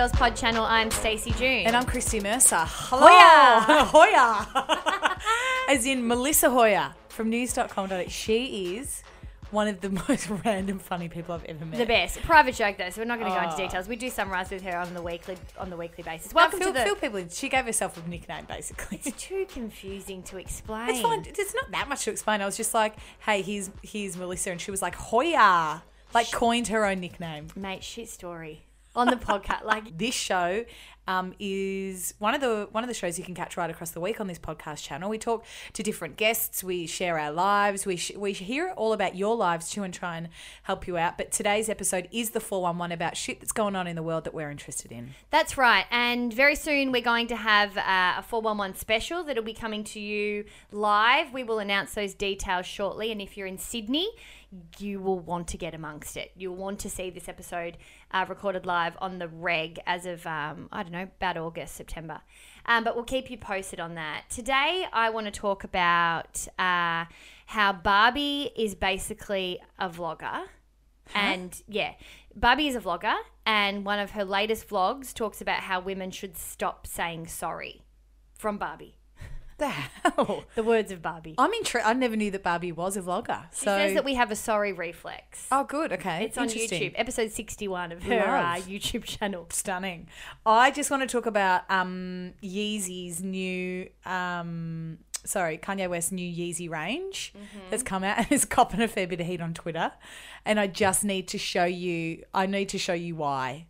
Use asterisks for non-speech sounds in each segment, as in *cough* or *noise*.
Girls Pod channel. I'm Stacey June. And I'm Christy Mercer. Hello. Hoya. Hoya. *laughs* *laughs* As in Melissa Hoya from news.com.au. She is one of the *laughs* most random funny people I've ever met. the best. Private joke though, so we're not going to go into Oh. details. We do summarize with her on the weekly on the weekly basis. Well, Welcome fill, to the. people in. She gave herself a nickname, basically. It's too confusing to explain. It's fine. It's not that much to explain. I was just like, hey, here's, here's Melissa. And she was like, Hoya. Like, coined her own nickname. Mate, shit story on the podcast. Like, This show um, is one of the one of the shows you can catch right across the week on this podcast channel. We talk to different guests. We share our lives. We sh- we hear all about your lives too and try and help you out. But today's episode is the four one one about shit that's going on in the world that we're interested in. That's right. And very soon we're going to have uh, a 411 special that'll be coming to you live. We will announce those details shortly. And if you're in Sydney, you will want to get amongst it. You'll want to see this episode uh, recorded live on the reg as of, um, I don't know, about August, September. Um, but we'll keep you posted on that. Today, I want to talk about uh, how Barbie is basically a vlogger. And yeah, Barbie is a vlogger, and one of her latest vlogs talks about how women should stop saying sorry from Barbie. The hell? *laughs* The words of Barbie. I'm intrigued. I never knew that Barbie was a vlogger. She So says that we have a sorry reflex. oh, good. Okay, it's on YouTube, episode 61 of her uh, YouTube channel. stunning. I just want to talk about um, Yeezy's new, um, sorry, Kanye West's new Yeezy range that's come out *laughs* and is copping a fair bit of heat on Twitter. And I just need to show you, I need to show you why.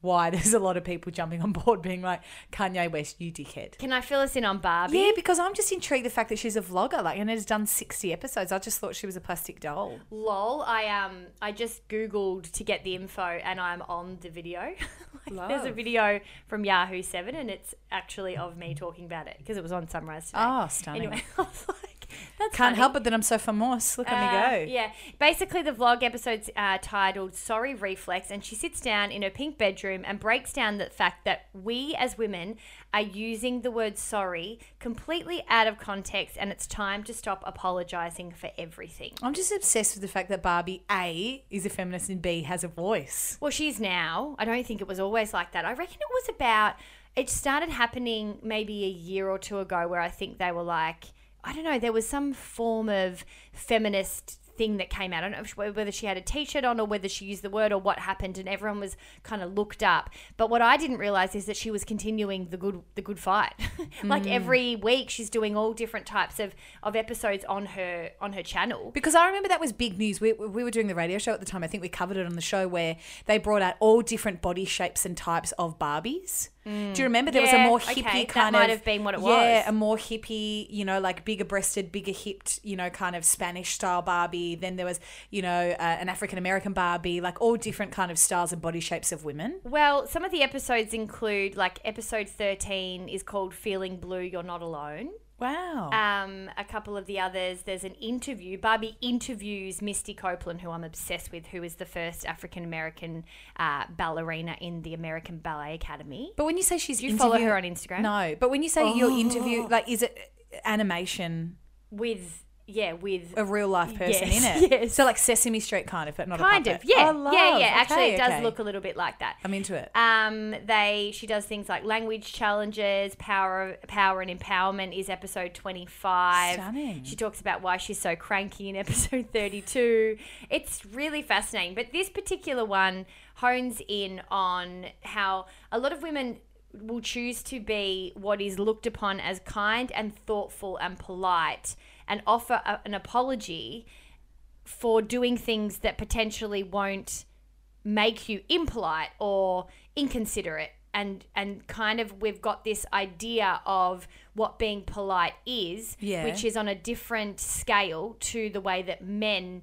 Why *laughs* there's a lot of people jumping on board being like, Kanye West, you dickhead. Can I fill us in on Barbie? Yeah, because I'm just intrigued the fact that she's a vlogger, like, and has done 60 episodes. I just thought she was a plastic doll. Lol, I um I just googled to get the info and I'm on the video. *laughs* Like, There's a video from Yahoo 7 and it's actually of me talking about it because it was on Sunrise today. Oh, stunning. Anyway, *laughs* I was like, that's Can't funny. help it that I'm so famous. Look at Uh, me go. Yeah. Basically, the vlog episode's uh, titled Sorry Reflex, and she sits down in her pink bedroom and breaks down the fact that we as women are using the word sorry completely out of context, and it's time to stop apologizing for everything. I'm just obsessed with the fact that Barbie A is a feminist and B has a voice. Well, she's now. I don't think it was always like that. I reckon it was about, it started happening maybe a year or two ago where I think they were like, I don't know, there was some form of feminist thing that came out. I don't know whether she had a t-shirt on or whether she used the word or what happened and everyone was kind of looked up. But what I didn't realize is that she was continuing the good the good fight. *laughs* like mm. every week she's doing all different types of of episodes on her on her channel. Because I remember that was big news. We, we were doing the radio show at the time. I think we covered it on the show where they brought out all different body shapes and types of Barbies. Do you remember there was a Mm. Yeah, more okay, hippie that kind might of have been what it Yeah, was. a more hippie, you know, like bigger breasted, bigger hipped, you know, kind of Spanish style Barbie. Then there was, you know, uh, an African American Barbie, like all different kind of styles and body shapes of women. Well, some of the episodes include like episode 13 is called Feeling Blue, You're Not Alone. Wow. Um, a couple of the others, there's an interview. Barbie interviews Misty Copeland, who I'm obsessed with, who is the first African American uh, ballerina in the American Ballet Academy. but when you say she's Do you follow her on Instagram? No, but when you say your interview, Oh. like, is it animation? With, yeah, with. a real life person Yes, in it. *laughs* yes. So like Sesame Street kind of, but not Kind a of, yeah, Oh, love. yeah, yeah. Actually, it does okay. look a little bit like that. I'm into it. Um, they she does things like language challenges, power, power and empowerment is episode twenty five. Stunning. She talks about why she's so cranky in *laughs* episode thirty two. It's really fascinating, but this particular one hones in on how a lot of women will choose to be what is looked upon as kind and thoughtful and polite and offer a, an apology for doing things that potentially won't make you impolite or inconsiderate and and kind of we've got this idea of what being polite is Yeah. which is on a different scale to the way that men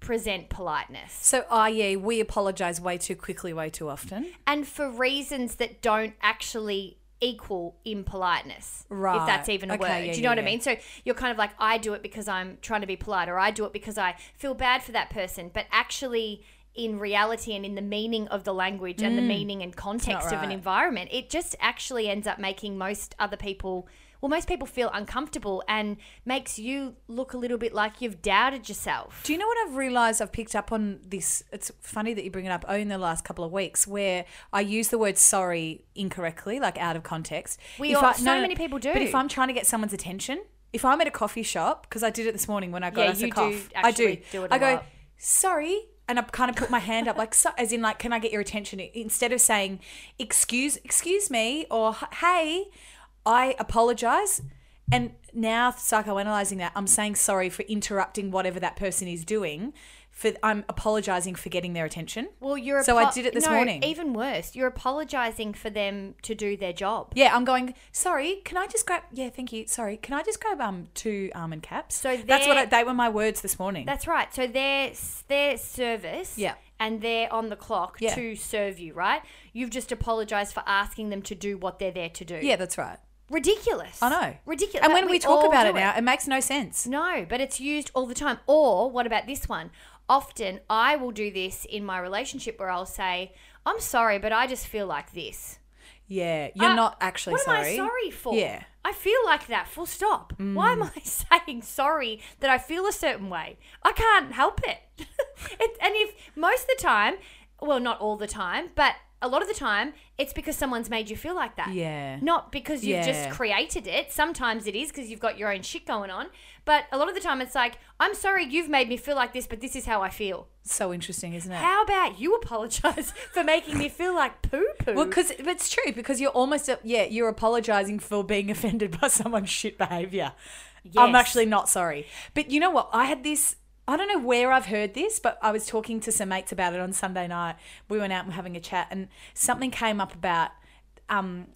present politeness So, yeah, we apologize way too quickly, way too often. and for reasons that don't actually equal impoliteness Right. if that's even a Okay, word yeah, do you know yeah, what i yeah. mean so you're kind of like i do it because i'm trying to be polite or i do it because i feel bad for that person but actually in reality and in the meaning of the language and the meaning and context of an Mm. environment it just actually ends up making most other people well most people feel uncomfortable and makes you look a little bit like you've doubted yourself Do you know what I've realized? I've picked up on this. It's funny that you bring it up. Only in the last couple of weeks, where I use the word sorry incorrectly, like out of context. We If all- I- so many people do. But if I'm trying to get someone's attention, if I'm at a coffee shop, because I did it this morning when I got Yeah, us a do cough, I do. do I go, lot. sorry. And I kind of put my hand up, like, so, as in, like, can I get your attention? Instead of saying, excuse, excuse me, or hey, I apologize. And now psychoanalyzing that, I'm saying sorry for interrupting whatever that person is doing. For I'm apologizing for getting their attention. well you're So I did it this no, morning. even worse you're apologizing for them to do their job Yeah, I'm going. Sorry, can I just grab? Yeah, thank you. Sorry, can I just grab um two almond caps? So that's what I, they were my words this morning. That's right. So their their service, Yeah. and they're on the clock Yeah. to serve you, right? You've just apologized for asking them to do what they're there to do. yeah, that's right. Ridiculous. I know. ridiculous. And when we, talk about it now, it makes no sense. no, but it's used all the time. Or what about this one? Often I will do this in my relationship where I'll say, "I'm sorry, but I just feel like this." Yeah, you're Uh, not actually what sorry. am I sorry for? Yeah. Mm. I feel like that. Full stop. Why am I *laughs* saying sorry that I feel a certain way? I can't help it. *laughs* it. And if most of the time, well, not all the time, but a lot of the time, it's because someone's made you feel like that. Yeah. Not because you've just created it. Sometimes it is because you've got your own shit going on. But a lot of the time, it's like, I'm sorry you've made me feel like this, but this is how I feel. So interesting, isn't it? How about you apologize *laughs* for making me feel like poo poo? well, because it's true because you're almost a, yeah you're apologizing for being *laughs* offended by someone's shit behavior. I'm actually not sorry, but you know what? I had this. I don't know where I've heard this, but I was talking to some mates about it on Sunday night. We went out and were having a chat, and something came up about um,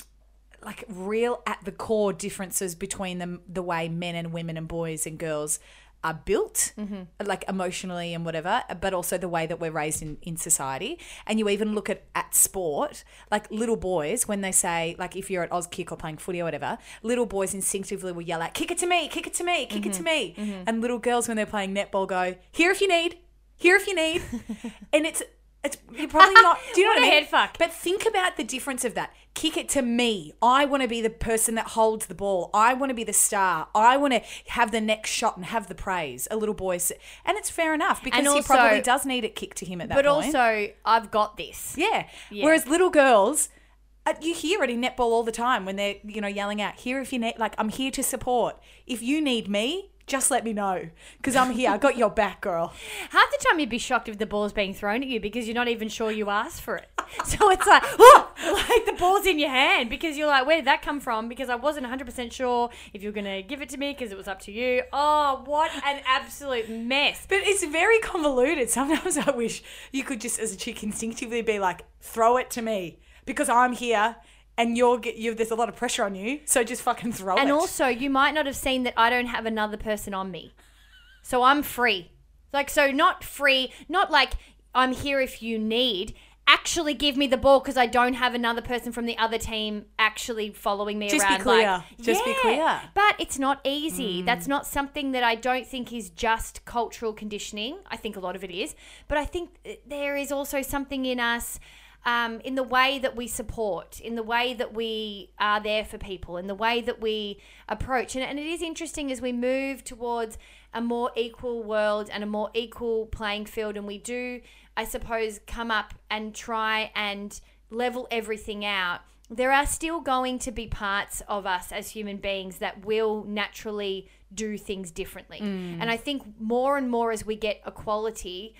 like real at the core differences between the the way men and women and boys and girls are built, mm-hmm. like emotionally and whatever, but also the way that we're raised in, in society. And you even look at at sport, like little boys, when they say, like if you're at Auskick or playing footy or whatever, little boys instinctively will yell out, kick it to me, kick it to me, kick it to mm-hmm. me. Mm-hmm. And little girls, when they're playing netball, go, here if you need, here if you need. *laughs* and it's, it's you're probably not. Do you know *laughs* What what, a I mean? head fuck. But think about the difference of that. Kick it to me. I want to be the person that holds the ball. I want to be the star. I want to have the next shot and have the praise. A little boy, and it's fair enough because And he probably does need it kicked to him at that but point. also, I've got this. yeah. Yeah. Whereas little girls. uh, You hear it in netball all the time when they're, you know, yelling out, "Here if you need, like, I'm here to support. If you need me, just let me know, because I'm here. I got your back, girl." *laughs* Half the time, you'd be shocked if the ball's being thrown at you because you're not even sure you asked for it. *laughs* So it's like, *laughs* oh, like the ball's in your hand because you're like, where did that come from? Because I wasn't 100% sure if you were going to give it to me because it was up to you. Oh, what an absolute mess. But it's very convoluted. Sometimes I wish you could just, as a chick, instinctively be like, throw it to me because I'm here and you're, get- you there's a lot of pressure on you. So just fucking throw And it. And also, you might not have seen that I don't have another person on me. So I'm free. Like, so not free, not like I'm here if you need. Actually, give me the ball because I don't have another person from the other team actually following me Just be around. clear. Like, Just be clear. But it's not easy. Mm. That's not something that I don't think is just cultural conditioning. I think a lot of it is. But I think there is also something in us. Um, in the way that we support, in the way that we are there for people, in the way that we approach. And, and it is interesting as we move towards a more equal world and a more equal playing field. And we do, I suppose, come up and try and level everything out. There are still going to be parts of us as human beings that will naturally do things differently. And I think more and more as we get equality,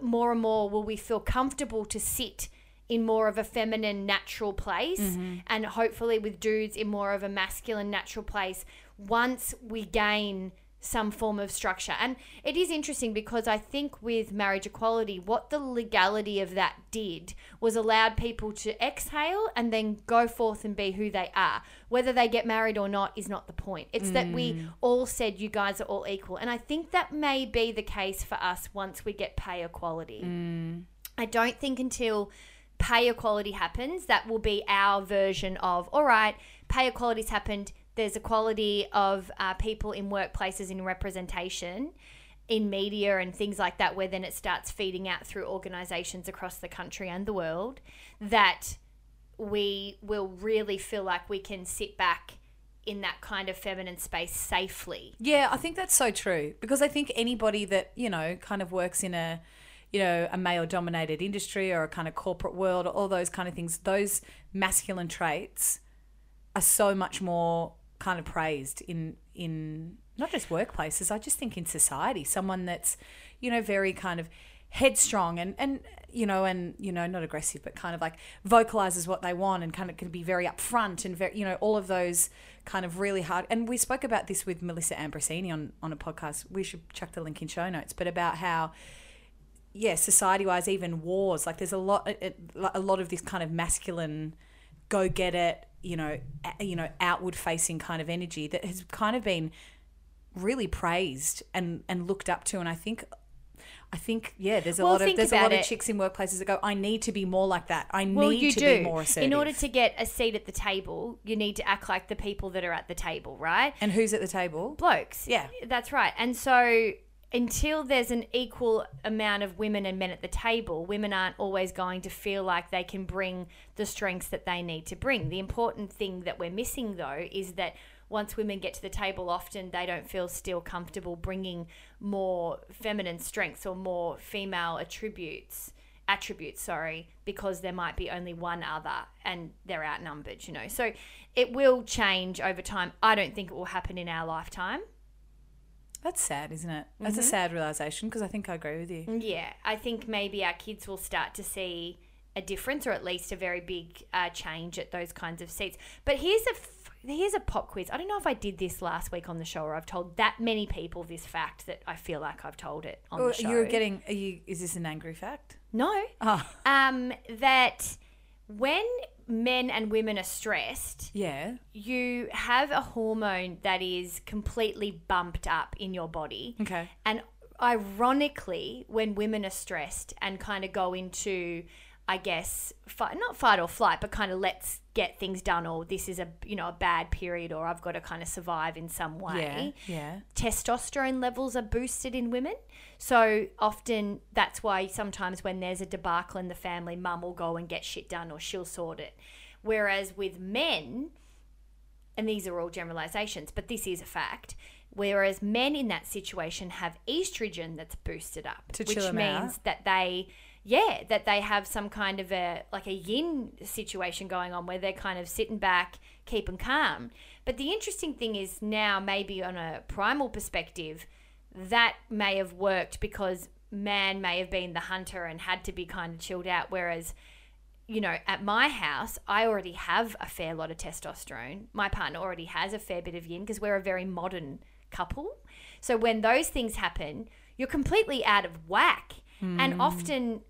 more and more will we feel comfortable to sit in more of a feminine natural place mm-hmm. and hopefully with dudes in more of a masculine natural place once we gain some form of structure. And it is interesting because I think with marriage equality, what the legality of that did was allowed people to exhale and then go forth and be who they are. Whether they get married or not is not the point. It's that we mm. all said you guys are all equal. And I think that may be the case for us once we get pay equality. Mm. I don't think until pay equality happens, that will be our version of, all right, pay equality's happened. There's equality of uh, people in workplaces in representation in media and things like that, where then it starts feeding out through organizations across the country and the world, that we will really feel like we can sit back in that kind of feminine space safely. Yeah, I think that's so true because I think anybody that, you know, kind of works in a, you know, a male dominated industry or a kind of corporate world or all those kind of things, those masculine traits are so much more kind of praised in in not just workplaces, I just think in society, someone that's, you know, very kind of headstrong and and you know and you know not aggressive but kind of like vocalizes what they want and kind of can be very upfront and very you know all of those kind of really hard. And we spoke about this with Melissa Ambrosini on on a podcast. We should chuck the link in show notes but about how yeah society wise even wars like there's a lot a lot of this kind of masculine go get it you know you know outward facing kind of energy that has kind of been really praised and and looked up to and I think I think yeah there's a Well, lot of there's a lot of chicks in workplaces that go I need to be more like that I Well, need to do. be more assertive In order to get a seat at the table, you need to act like the people that are at the table, right? and who's at the table blokes. Yeah. That's right. And so until there's an equal amount of women and men at the table, women aren't always going to feel like they can bring the strengths that they need to bring. The important thing that we're missing though is that once women get to the table often they don't feel still comfortable bringing more feminine strengths or more female attributes attributes sorry because there might be only one other and they're outnumbered you know. So it will change over time. I don't think it will happen in our lifetime that's sad isn't it? That's Mm-hmm. a sad realization because I think I agree with you. Yeah i think maybe our kids will start to see a difference or at least a very big uh, change at those kinds of seats. But here's a f- here's a pop quiz. I don't know if i did this last week on the show or i've told that many people this fact that i feel like i've told it on Or the show. you're getting are you is this an angry fact? No. Oh. Um that when men and women are stressed yeah you have a hormone that is completely bumped up in your body. okay And ironically, when women are stressed and kind of go into, I guess, fight, not fight or flight, but kind of let's get things done, or this is a you know a bad period, or I've got to kind of survive in some way. yeah yeah Testosterone levels are boosted in women. So often that's why sometimes when there's a debacle in the family, mum will go and get shit done or she'll sort it. Whereas with men, and these are all generalizations, but this is a fact. Whereas men in that situation have estrogen that's boosted up, To which means out. that they, yeah, that they have some kind of a like a yin situation going on where they're kind of sitting back, keeping calm. But the interesting thing is now, maybe on a primal perspective, that may have worked because man may have been the hunter and had to be kind of chilled out, whereas you know, at my house, I already have a fair lot of testosterone. My partner already has a fair bit of yin because we're a very modern couple. So when those things happen, you're completely out of whack. And hmm. often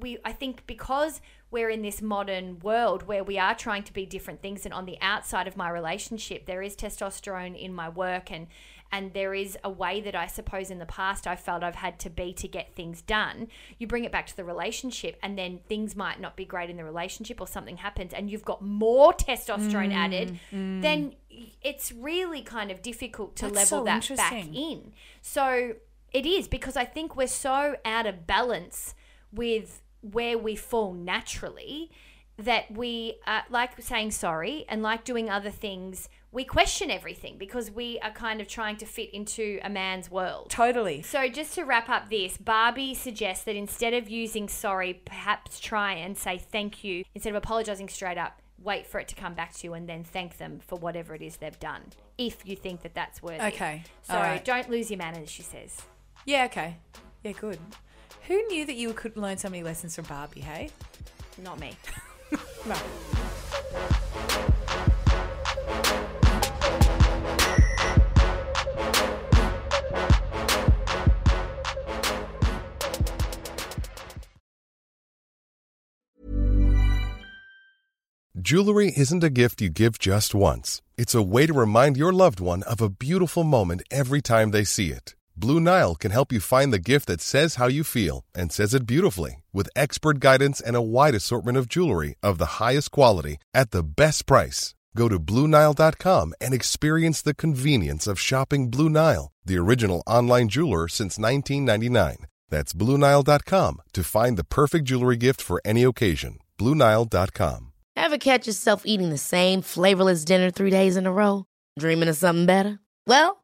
we I think because we're in this modern world where we are trying to be different things and on the outside of my relationship there is testosterone in my work and and there is a way that I suppose in the past I felt I've had to be to get things done. You bring it back to the relationship, and then things might not be great in the relationship, or something happens, and you've got more testosterone Mm, added, then it's really kind of difficult to That's level so that back in. So it is because I think we're so out of balance with where we fall naturally that we uh, like saying sorry and like doing other things we question everything because we are kind of trying to fit into a man's world totally so just to wrap up this barbie suggests that instead of using sorry perhaps try and say thank you instead of apologizing straight up wait for it to come back to you and then thank them for whatever it is they've done if you think that that's worthy Okay, so right. don't lose your manners she says Yeah, okay. Yeah, good. Who knew that you could learn so many lessons from Barbie, hey? Not me. *laughs* No. Jewelry isn't a gift you give just once. It's a way to remind your loved one of a beautiful moment every time they see it. Blue Nile can help you find the gift that says how you feel and says it beautifully with expert guidance and a wide assortment of jewelry of the highest quality at the best price. Go to BlueNile.com and experience the convenience of shopping Blue Nile, the original online jeweler since 1999. That's BlueNile.com to find the perfect jewelry gift for any occasion. BlueNile.com. Ever catch yourself eating the same flavorless dinner three days in a row? Dreaming of something better? Well,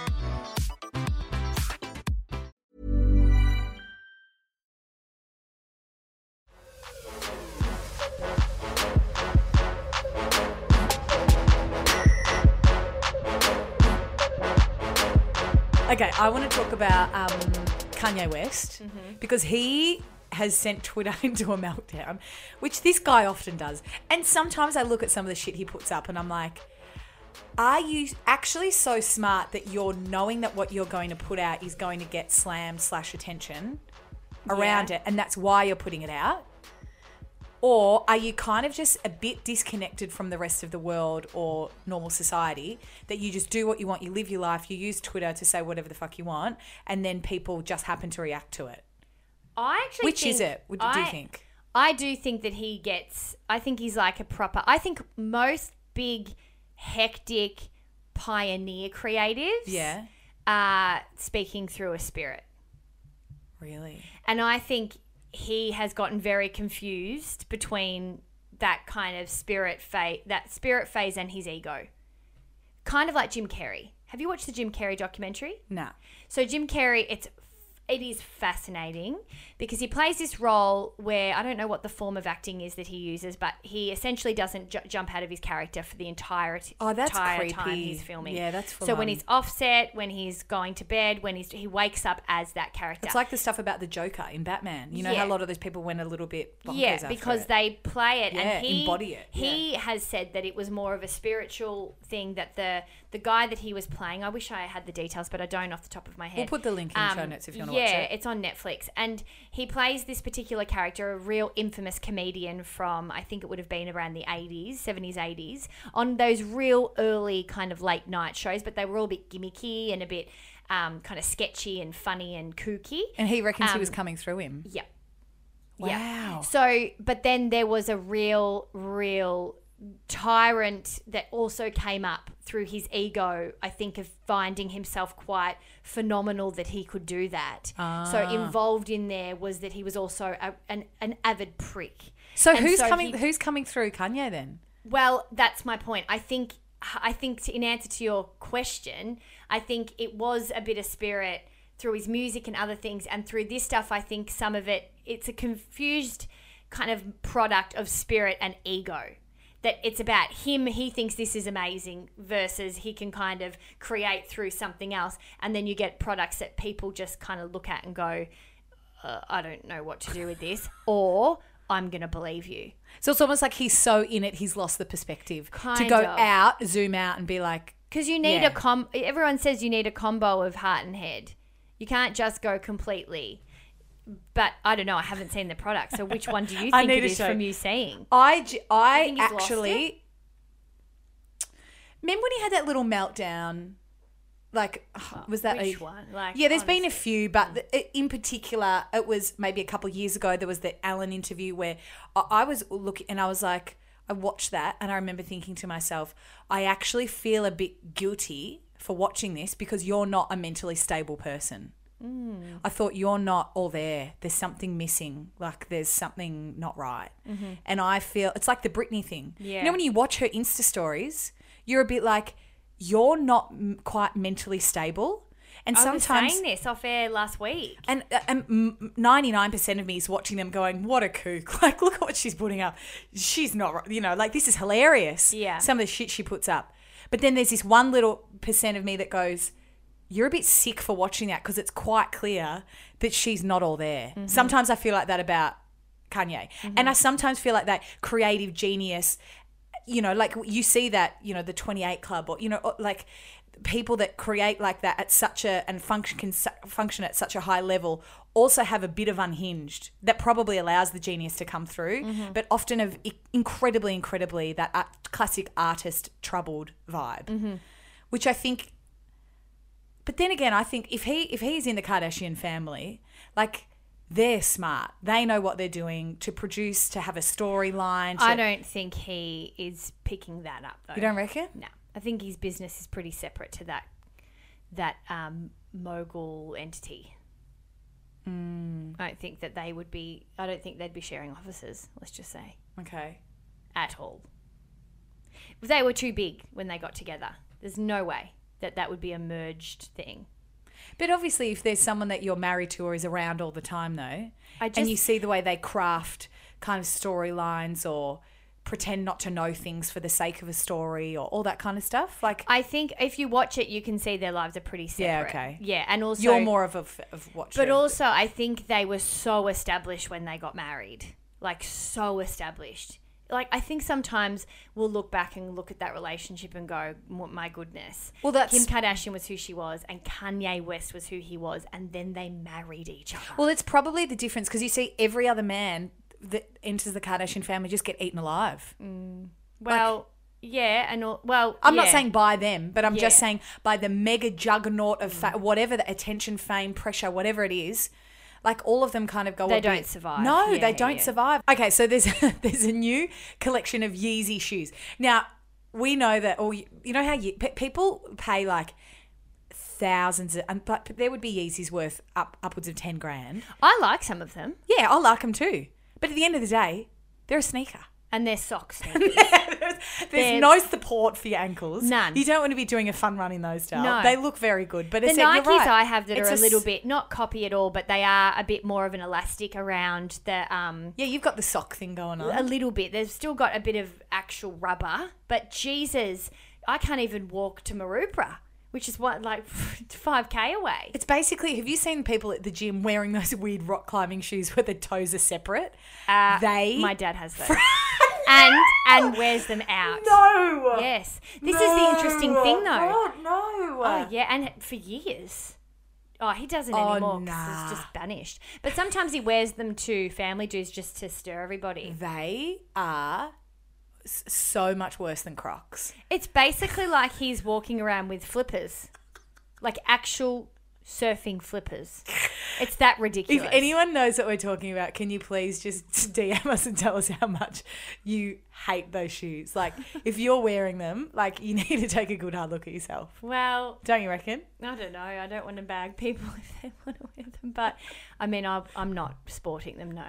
Okay, I want to talk about um, Kanye West Mm-hmm. because he has sent Twitter *laughs* into a meltdown, which this guy often does. And sometimes I look at some of the shit he puts up and I'm like, are you actually so smart that you're knowing that what you're going to put out is going to get slammed slash attention around Yeah. it and that's why you're putting it out? Or are you kind of just a bit disconnected from the rest of the world or normal society that you just do what you want, you live your life, you use Twitter to say whatever the fuck you want, and then people just happen to react to it? I actually Which is it? What do you I- think? I do think that he gets. I think he's like a proper. I think most big, hectic, pioneer creatives. Yeah. Are speaking through a spirit, Really? and I think he has gotten very confused between that kind of spirit phase, that spirit phase, and his ego. Kind of like Jim Carrey. Have you watched the Jim Carrey documentary? Nah. So Jim Carrey, it's it is fascinating because he plays this role where I don't know what the form of acting is that he uses, but he essentially doesn't ju- jump out of his character for the entire Oh, that's entire time he's filming. Yeah, that's so when on. he's offset, when he's going to bed, when he's he wakes up as that character. It's like the stuff about the Joker in Batman. You know Yeah. how a lot of those people went a little bit yeah, because it. they play it Yeah, and he embody it, He has said that it was more of a spiritual thing that the the guy that he was playing. I wish I had the details, but I don't off the top of my head. We'll put the link in the show notes if you wanna watch Um, yeah, it's on Netflix, and he plays this particular character, a real infamous comedian from I think it would have been around the eighties, seventies, eighties, on those real early kind of late night shows, but they were all a bit gimmicky and a bit um, kind of sketchy and funny and kooky. and he reckons he was um, coming through him. Yep. Wow. Yeah. So, but then there was a real, real tyrant that also came up through his ego, I think, of finding himself quite phenomenal that he could do that. So, Ah. involved in there was that he was also a, an, an avid prick. So And who's so coming? he- who's coming through Kanye then? well, that's my point. I think I think to, in answer to your question, I think it was a bit of spirit through his music and other things and through this stuff I think some of it it's a confused kind of product of spirit and ego. That it's about him, he thinks this is amazing versus he can kind of create through something else. And then you get products that people just kind of look at and go, uh, I don't know what to do with this, *laughs* or I'm going to believe you. So it's almost like he's so in it, he's lost the perspective to go of. out, zoom out, and be like, Because you need Yeah. a com. Everyone says you need a combo of heart and head. You can't just go completely. But I don't know. I haven't seen the product. So which one do you *laughs* think it is show- from you seeing? I, he's actually. Remember when he had that little meltdown? Like, was that Which a, one? Like, yeah, there's been a few, but hmm. the, in particular, it was maybe a couple of years ago. There was the Alan interview where I, I was looking and I was like, I watched that and I remember thinking to myself, I actually feel a bit guilty for watching this because you're not a mentally stable person. I thought you're not all there. There's something missing. Like there's something not right. And I feel it's like the Britney thing. Yeah. You know, when you watch her Insta stories, you're a bit like, you're not m- quite mentally stable. And sometimes I was sometimes saying this off air last week. and uh, and ninety nine percent of me is watching them going, "What a kook!" *laughs* Like, look at what she's putting up. She's not, you know, like this is hilarious. Yeah. some of the shit she puts up. But then there's this one little percent of me that goes, "You're a bit sick for watching that because it's quite clear that she's not all there." Mm-hmm. Sometimes I feel like that about Kanye, mm-hmm. and I sometimes feel like that creative genius. You know, like you see that, you know, the 28 Club, or you know, like people that create like that at such a and function can su- function at such a high level also have a bit of unhinged that probably allows the genius to come through mm-hmm. but often of incredibly incredibly that art, classic artist troubled vibe mm-hmm. which i think but then again i think if he if he's in the kardashian family like they're smart they know what they're doing to produce to have a storyline to- I don't think he is picking that up though. you don't reckon No, I think his business is pretty separate to that that um, mogul entity. Hmm. I don't think that they would be. I don't think they'd be sharing offices. Let's just say okay at all. They were too big when they got together. There's no way that that would be a merged thing. But obviously, if there's someone that you're married to or is around all the time, though, I and you see the way they craft kind of storylines or pretend not to know things for the sake of a story or all that kind of stuff, like I think if you watch it, you can see their lives are pretty separate. Yeah, okay. Yeah, and also you're more of a f- of watcher. But also, I think they were so established when they got married. Like, so established. Like, I think sometimes we'll look back and look at that relationship and go, my goodness. Well, that's- Kim Kardashian was who she was, and Kanye West was who he was, and then they married each other. well, it's probably the difference because you see every other man that enters the Kardashian family just get eaten alive. Mm. well, yeah, and all, well, I'm not saying by them, but I'm just saying by the mega juggernaut of mm. fa- whatever the attention, fame, pressure, whatever it is. Like all of them kind of go. They don't survive. No, Yeah, they don't yeah. survive. Okay, so there's *laughs* there's a new collection of Yeezy shoes. Now we know that, oh, or you you know how you, pe- people pay like thousands, of, and but there would be Yeezys worth up upwards of ten grand. I like some of them, Yeah, I like them too. But at the end of the day, they're a sneaker. and they're socks. *laughs* there's no support for your ankles. None. You don't want to be doing a fun run in those style. No. They look very good, but the Nikes right. I have that It's are a s- little bit not copy at all, but they are a bit more of an elastic around the um Yeah, you've got the sock thing going on. a little bit. They've still got a bit of actual rubber, but Jesus, I can't even walk to Maroubra, which is what like *laughs* five k away. It's basically, have you seen people at the gym wearing those *laughs* weird rock climbing shoes where the toes are separate? Uh, they. my dad has those, *laughs* and *laughs* and wears them out. no! Yes, this is the interesting thing though. God, no! Oh yeah, and for years. Oh, he doesn't anymore. Oh, anymore 'cause nah. it's just banished. But sometimes he wears them to family dues just to stir everybody. They are so much worse than Crocs. It's basically like he's walking around with flippers, like actual surfing flippers. *laughs* It's that ridiculous. If anyone knows what we're talking about, can you please just *laughs* DM us and tell us how much you hate those shoes? Like, *laughs* if you're wearing them, like, you need to take a good hard look at yourself. well, Don't you reckon? I don't know. I don't want to bag people if they want to wear them, but I mean, I, I'm not sporting them. No.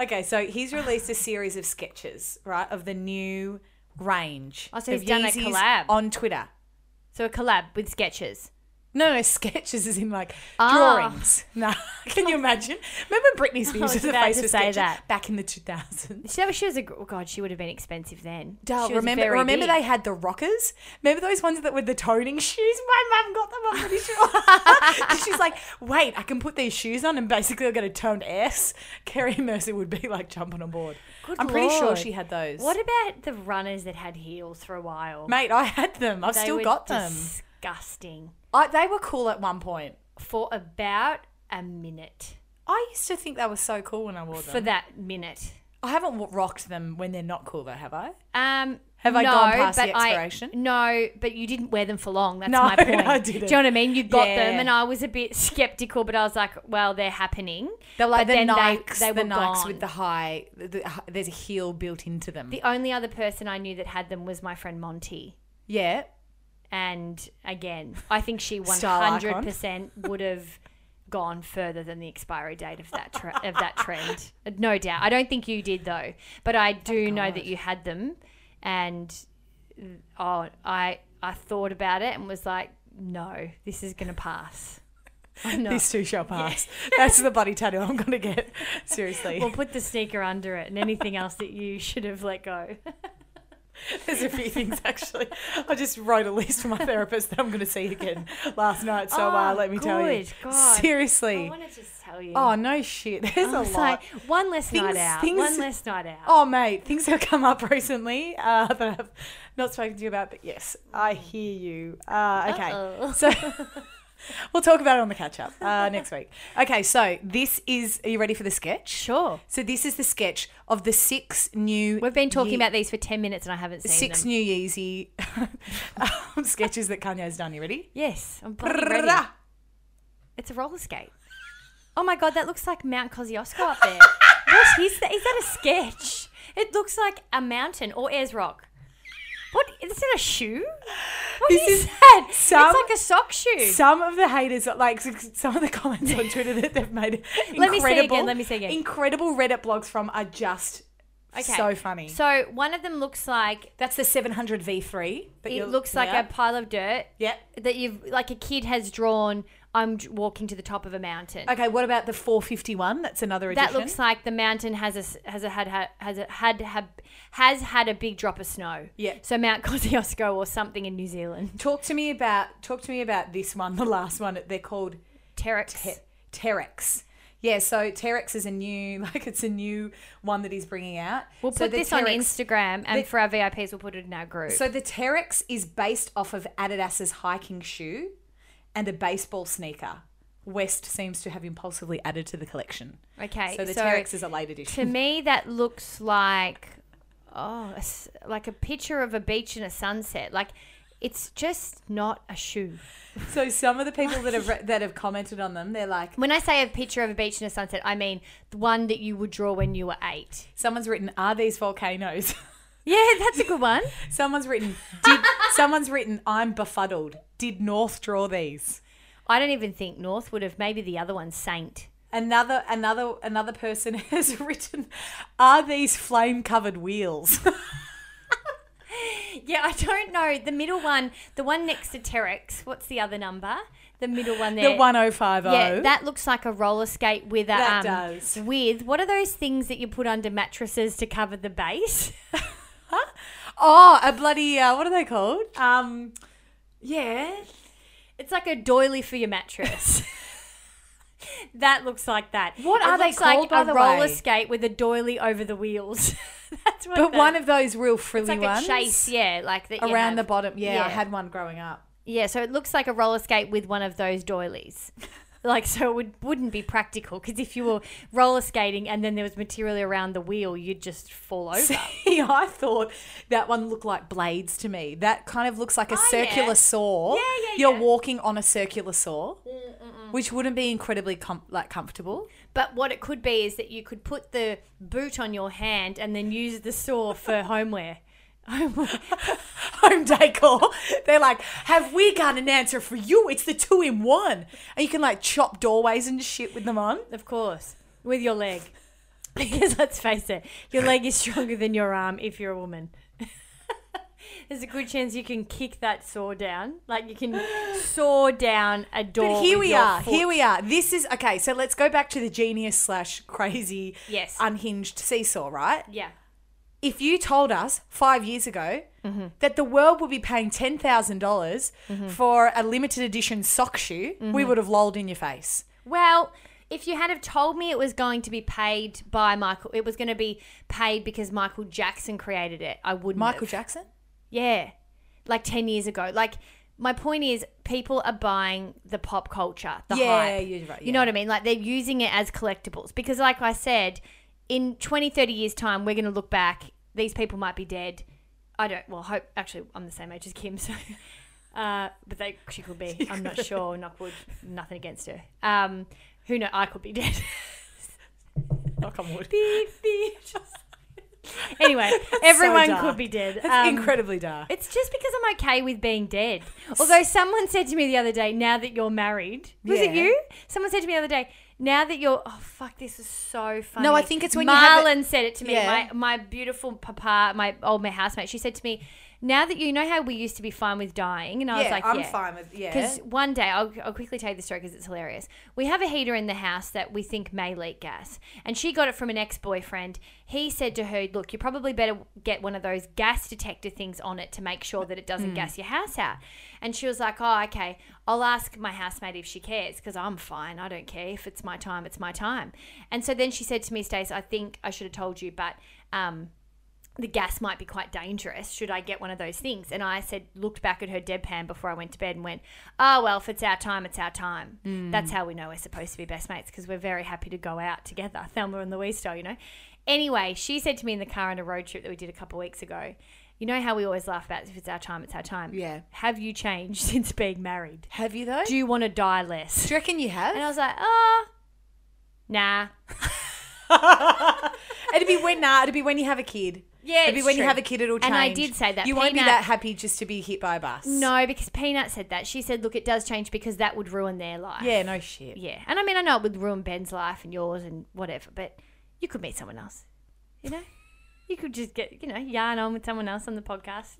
Okay, so he's released a series of sketches, right, of the new range. Oh, so he's done a Yeezys collab. on Twitter. So a collab with Skechers. No, no, *laughs* sketches is in like Ah. drawings. No, *laughs* can you imagine? Remember Britney *laughs* Spears was was about face to say sketches that. back in the 2000s? She, she was a oh god. She would have been expensive then. Duh, remember, remember big. they had the rockers? Remember those ones that were the toning shoes? My mum got them, I'm pretty sure. She's like, wait, I can put these shoes on and basically I'll get a toned S. Carrie Mercer would be like jumping on board. Good I'm pretty sure she had those. What about the runners that had heels for a while? Mate, I had them. I've They still got them. Disgusting. I, they were cool at one point. For about a minute. I used to think they were so cool when I wore them. For that minute. I haven't rocked them when they're not cool though, have I? Um, Have I no, gone past the but I- expiration? no, but you didn't wear them for long. That's No, my *laughs* point. I didn't. Do you know what I mean? You got Yeah. them, and I was a bit skeptical, but I was like, "Well, they're happening." They're like But the Nikes, they, they the Nikes gone. with the high. The, the, there's a heel built into them. The only other person I knew that had them was my friend Monty. yeah, And again, I think she *laughs* 100% would have gone further than the expiry date of that tre- of that trend. No doubt. I don't think you did though, but I do know that you had them and oh, I I thought about it and was like, no, this is going to pass. *laughs* This too shall pass. That's the bloody tattoo I'm gonna get. *laughs* Seriously. We'll put the sneaker under it and anything else that you should have let go. *laughs* There's a few things actually. I just wrote a list for my therapist that I'm going to see again last night. So uh, Oh, let me tell you. God. Seriously. I want to just tell you. Oh no shit. There's I a lot. one less night out. things- one less night out. Oh mate, things have come up *laughs* recently uh, that I've not spoken to you about, but yes, I hear you. Uh, okay, Uh-oh. so *laughs* *laughs* we'll talk about it on the catch up uh, next week. Okay, so this is. Are you ready for the sketch? Sure. So this is the sketch of the six new. We've been talking Ye- about these for 10 minutes and I haven't seen six them. new Yeezy *laughs* um, sketches that Kanye's done. You ready? Yes, I'm bloody ready. It's a roller skate. Oh my god, that looks like Mount Kosciuszko up there. *laughs* what is that? Is that a sketch? It looks like a mountain or Ayers Rock. What? Is it a shoe? What This is that? some- it's like a sock shoe. Some of the haters, like some of the comments on Twitter that they've made, *laughs* Let me again, incredible- let me see again. Incredible Reddit blogs from are just so funny. So one of them looks like That's the 700 V3. that it looks like yeah. a pile of dirt Yep. that you've like a kid has drawn. I'm walking to the top of a mountain. Okay, what about the 451? That's another edition. That looks like the mountain has a, has a had has a had had has had a big drop of snow. Yeah. So Mount *laughs* Kosciuszko or something in New Zealand. Talk to me about talk to me about this one, *laughs* the last one. They're called Terrex. Te- Terrex. Yeah, so Terrex is a new, *laughs* like it's a new one that he's bringing out. We'll So put this on Instagram, and the- for our VIPs, we'll put it in our group. So the Terrex is based off of Adidas's hiking shoe and a baseball sneaker. West seems to have impulsively added to the collection. okay, So the Terrex is a late edition. to me that looks like oh, like a picture of a beach and a sunset. Like it's just not a shoe. So some of the people that have *laughs* re- that have commented on them, they're like, When I say a picture of a beach and a sunset, I mean the one that you would draw when you were eight. someone's written, "Are these volcanoes?" *laughs* Yeah, that's a good one. someone's written, "Did *laughs* someone's written, I'm befuddled. Did North draw these?" I don't even think North would have. Maybe the other one, Saint. Another another another person *laughs* has written, "Are these flame covered wheels?" *laughs* Yeah, I don't know. The middle one, the one next to Terrex. What's the other number? The middle one there. the 1050. Yeah, that looks like a roller skate with a That um, does. with what are those things that you put under mattresses to cover the base? *laughs* oh, a bloody uh, what are they called? Um, yeah. It's like a doily for your mattress. *laughs* that looks like that. What it are they like called, by a the roller way? skate with a doily over the wheels. *laughs* That's what. But the- one of those real frilly it's like ones a chase, yeah, like that around the bottom. Yeah, I had one growing up. Yeah, so it looks like a roller skate with one of those doilies. *laughs* like, so it would, wouldn't be practical because if you were roller skating and then there was material around the wheel, you'd just fall over. *laughs* See, I thought that one looked like blades to me. That kind of looks like a Oh, circular yeah. saw. Yeah, yeah, You're yeah. walking on a circular saw, which wouldn't be incredibly com- like comfortable. But what it could be is that you could put the boot on your hand and then use the saw for homeware. Home *laughs* decor. They're like, have we got an answer for you? It's the two in one, and you can like chop doorways and shit with them on. Of course, with your leg. *laughs* Because let's face it, your leg is stronger than your arm if you're a woman. *laughs* There's a good chance you can kick that saw down. Like you can saw down a door. But here we are. foot. Here we are. This is okay. So let's go back to the genius slash crazy, Yes. unhinged seesaw. Right. Yeah. If you told us five years ago Mm-hmm. that the world would be paying $10,000 for a limited edition sock shoe, Mm-hmm. we would have lolled in your face. Well, if you had have told me it was going to be paid by Michael, it was going to be paid because Michael Jackson created it. I wouldn't. Michael have. Jackson? Yeah. Like 10 years ago. Like, my point is, people are buying the pop culture, the Yeah, hype. you're right, You know what I mean? Like, they're using it as collectibles. Because, like I said, in 20, 30 years' time, we're going to look back. These people might be dead. I don't, well, hope, actually, I'm the same age as Kim, *laughs* so. Uh, but they, she could be. I'm not sure. Knockwood, nothing against her. Um, who know? I could be dead. *laughs* Knock on wood. beep, beep. *laughs* anyway, everyone dark. could be dead. That's Um, incredibly dark. it's just because I'm okay with being dead. Although someone said to me the other day, now that you're married, was it you? Someone said to me the other day, Now that you're, oh fuck, this is so funny. No, I think it's when you have Marlon said it to me. Yeah. My my beautiful papa, my old my housemate. She said to me, "Now that you know how we used to be fine with dying," and I was Yeah, like, I'm "Yeah, fine with- yeah. Because one day, I'll, I'll quickly tell you the story because it's hilarious. We have a heater in the house that we think may leak gas, and she got it from an ex boyfriend. He said to her, "Look, you probably better get one of those gas detector things on it to make sure that it doesn't Hmm. gas your house out." And she was like, "Oh, okay. I'll ask my housemate if she cares because I'm fine. I don't care if it's my time. It's my time." And so then she said to me, "Stace, I think I should have told you, but." Um, the gas might be quite dangerous. Should I get one of those things? And I said, looked back at her deadpan before I went to bed and went, oh, well, if it's our time, it's our time. Hmm. That's how we know we're supposed to be best mates because we're very happy to go out together. *laughs* Thelma and Louise style, you know? Anyway, she said to me in the car on a road trip that we did a couple of weeks ago, you know how we always laugh about if it's our time, it's our time. Yeah. Have you changed *laughs* since being married? Have you though? Do you want to die less? Do you reckon you have? And I was like, oh, nah. *laughs* It'd be when nah, it'd be when you have a kid. Yeah, it'd be it's when you have a kid. It'll change. And I did say that. You won't be that happy just to be hit by a bus. No, because Peanut said that. She said, look, it does change because that would ruin their life. Yeah, no shit. Yeah. And I mean, I know it would ruin Ben's life and yours and whatever, but you could meet someone else. You know? You could just get, you know, yarn on with someone else on the podcast.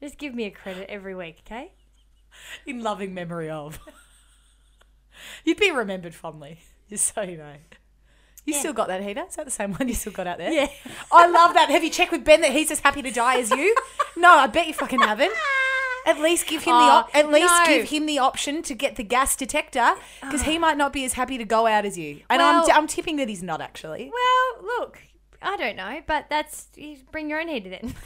Just give me a credit every week, okay? In loving memory of. *laughs* You'd be remembered fondly, *laughs* just so you know. You still got that heater? Is that the same one you still got out there? Yeah. I love that. Have you checked with Ben that he's as happy to die as you? no, I bet you fucking haven't. At least give him the oh, op- Oh, at least no. give him the option to get the gas detector because he oh. might not be as happy to go out as you. And I'm, Well- I'm tipping that he's not actually. Well, look, I don't know, but that's, you bring your own heater then. *laughs*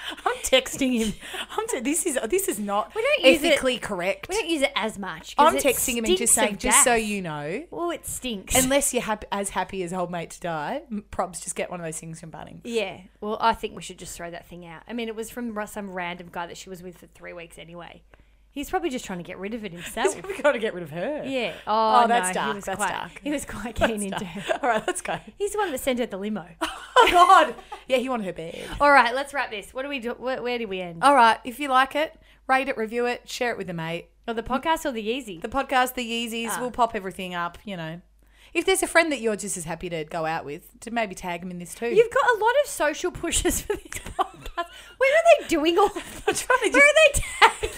*laughs* I'm texting him. I'm t- this is this is not We don't use it- ethically correct. we don't use it as much. I'm texting him and just saying, just so you know, Well, it stinks. unless you're happy, as happy as old mate to die, probs just get one of those things from Bunnings. Yeah. Well, I think we should just throw that thing out. I mean, it was from some random guy that she was with for three weeks anyway. He's probably just trying to get rid of it himself. He's probably got to get rid of her. yeah. Oh, Oh, that's dark. He was That's quite, dark. He was quite *laughs* keen into her. All right, let's go. He's the one that sent her the limo. *laughs* Oh God, yeah, he wanted her bed. All right, let's wrap this. What do we do? Where, where do we end? All right, if you like it, rate it, review it, share it with a mate. Or the podcast or the Yeezy? The podcast, the Yeezys, Ah. we'll pop everything up. You know, if there's a friend that you're just as happy to go out with, to maybe tag them in this too. You've got a lot of social pushes for this *laughs* podcast. Where are they doing all? I'm trying to Where are they tagging?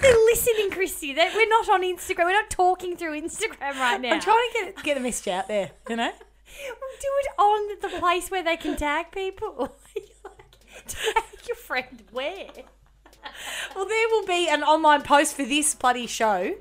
They're listening, Christy. They we're not on Instagram. We're not talking through Instagram right now. I'm trying to get get the message out there. You know. Do it on the place where they can tag people. *laughs* Tag your friend where? Well, there will be an online post for this bloody show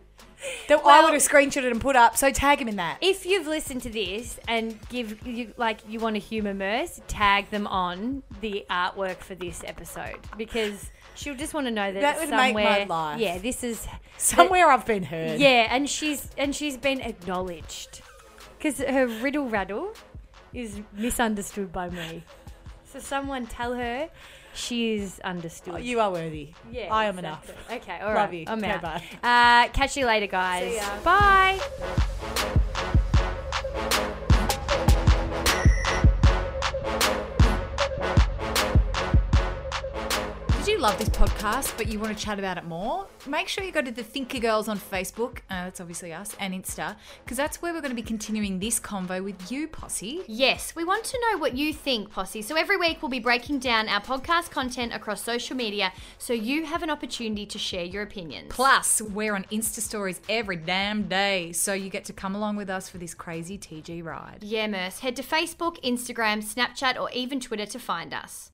that I would have screenshotted and put up. So tag him in that. If you've listened to this and give you like you want to humour Merce, tag them on the artwork for this episode because she'll just want to know that, That would make my somewhere. life. Yeah, this is Somewhere I've been heard. Yeah, and she's and she's been acknowledged because her riddle rattle is misunderstood by me. So someone tell her she is understood. You are worthy. Yeah, I am exactly. enough. Okay, all Love right. you. I'm Okay, out. bye. Uh, catch you later, guys. Bye. Love this podcast, but you want to chat about it more? Make sure you go to the Thinker Girls on Facebook, uh, that's obviously us, and Insta, because that's where we're going to be continuing this convo with you, Posse. Yes, we want to know what you think, Posse. So every week we'll be breaking down our podcast content across social media so you have an opportunity to share your opinions. Plus, we're on Insta stories every damn day, so you get to come along with us for this crazy TG ride. Yeah, Merce. Head to Facebook, Instagram, Snapchat, or even Twitter to find us.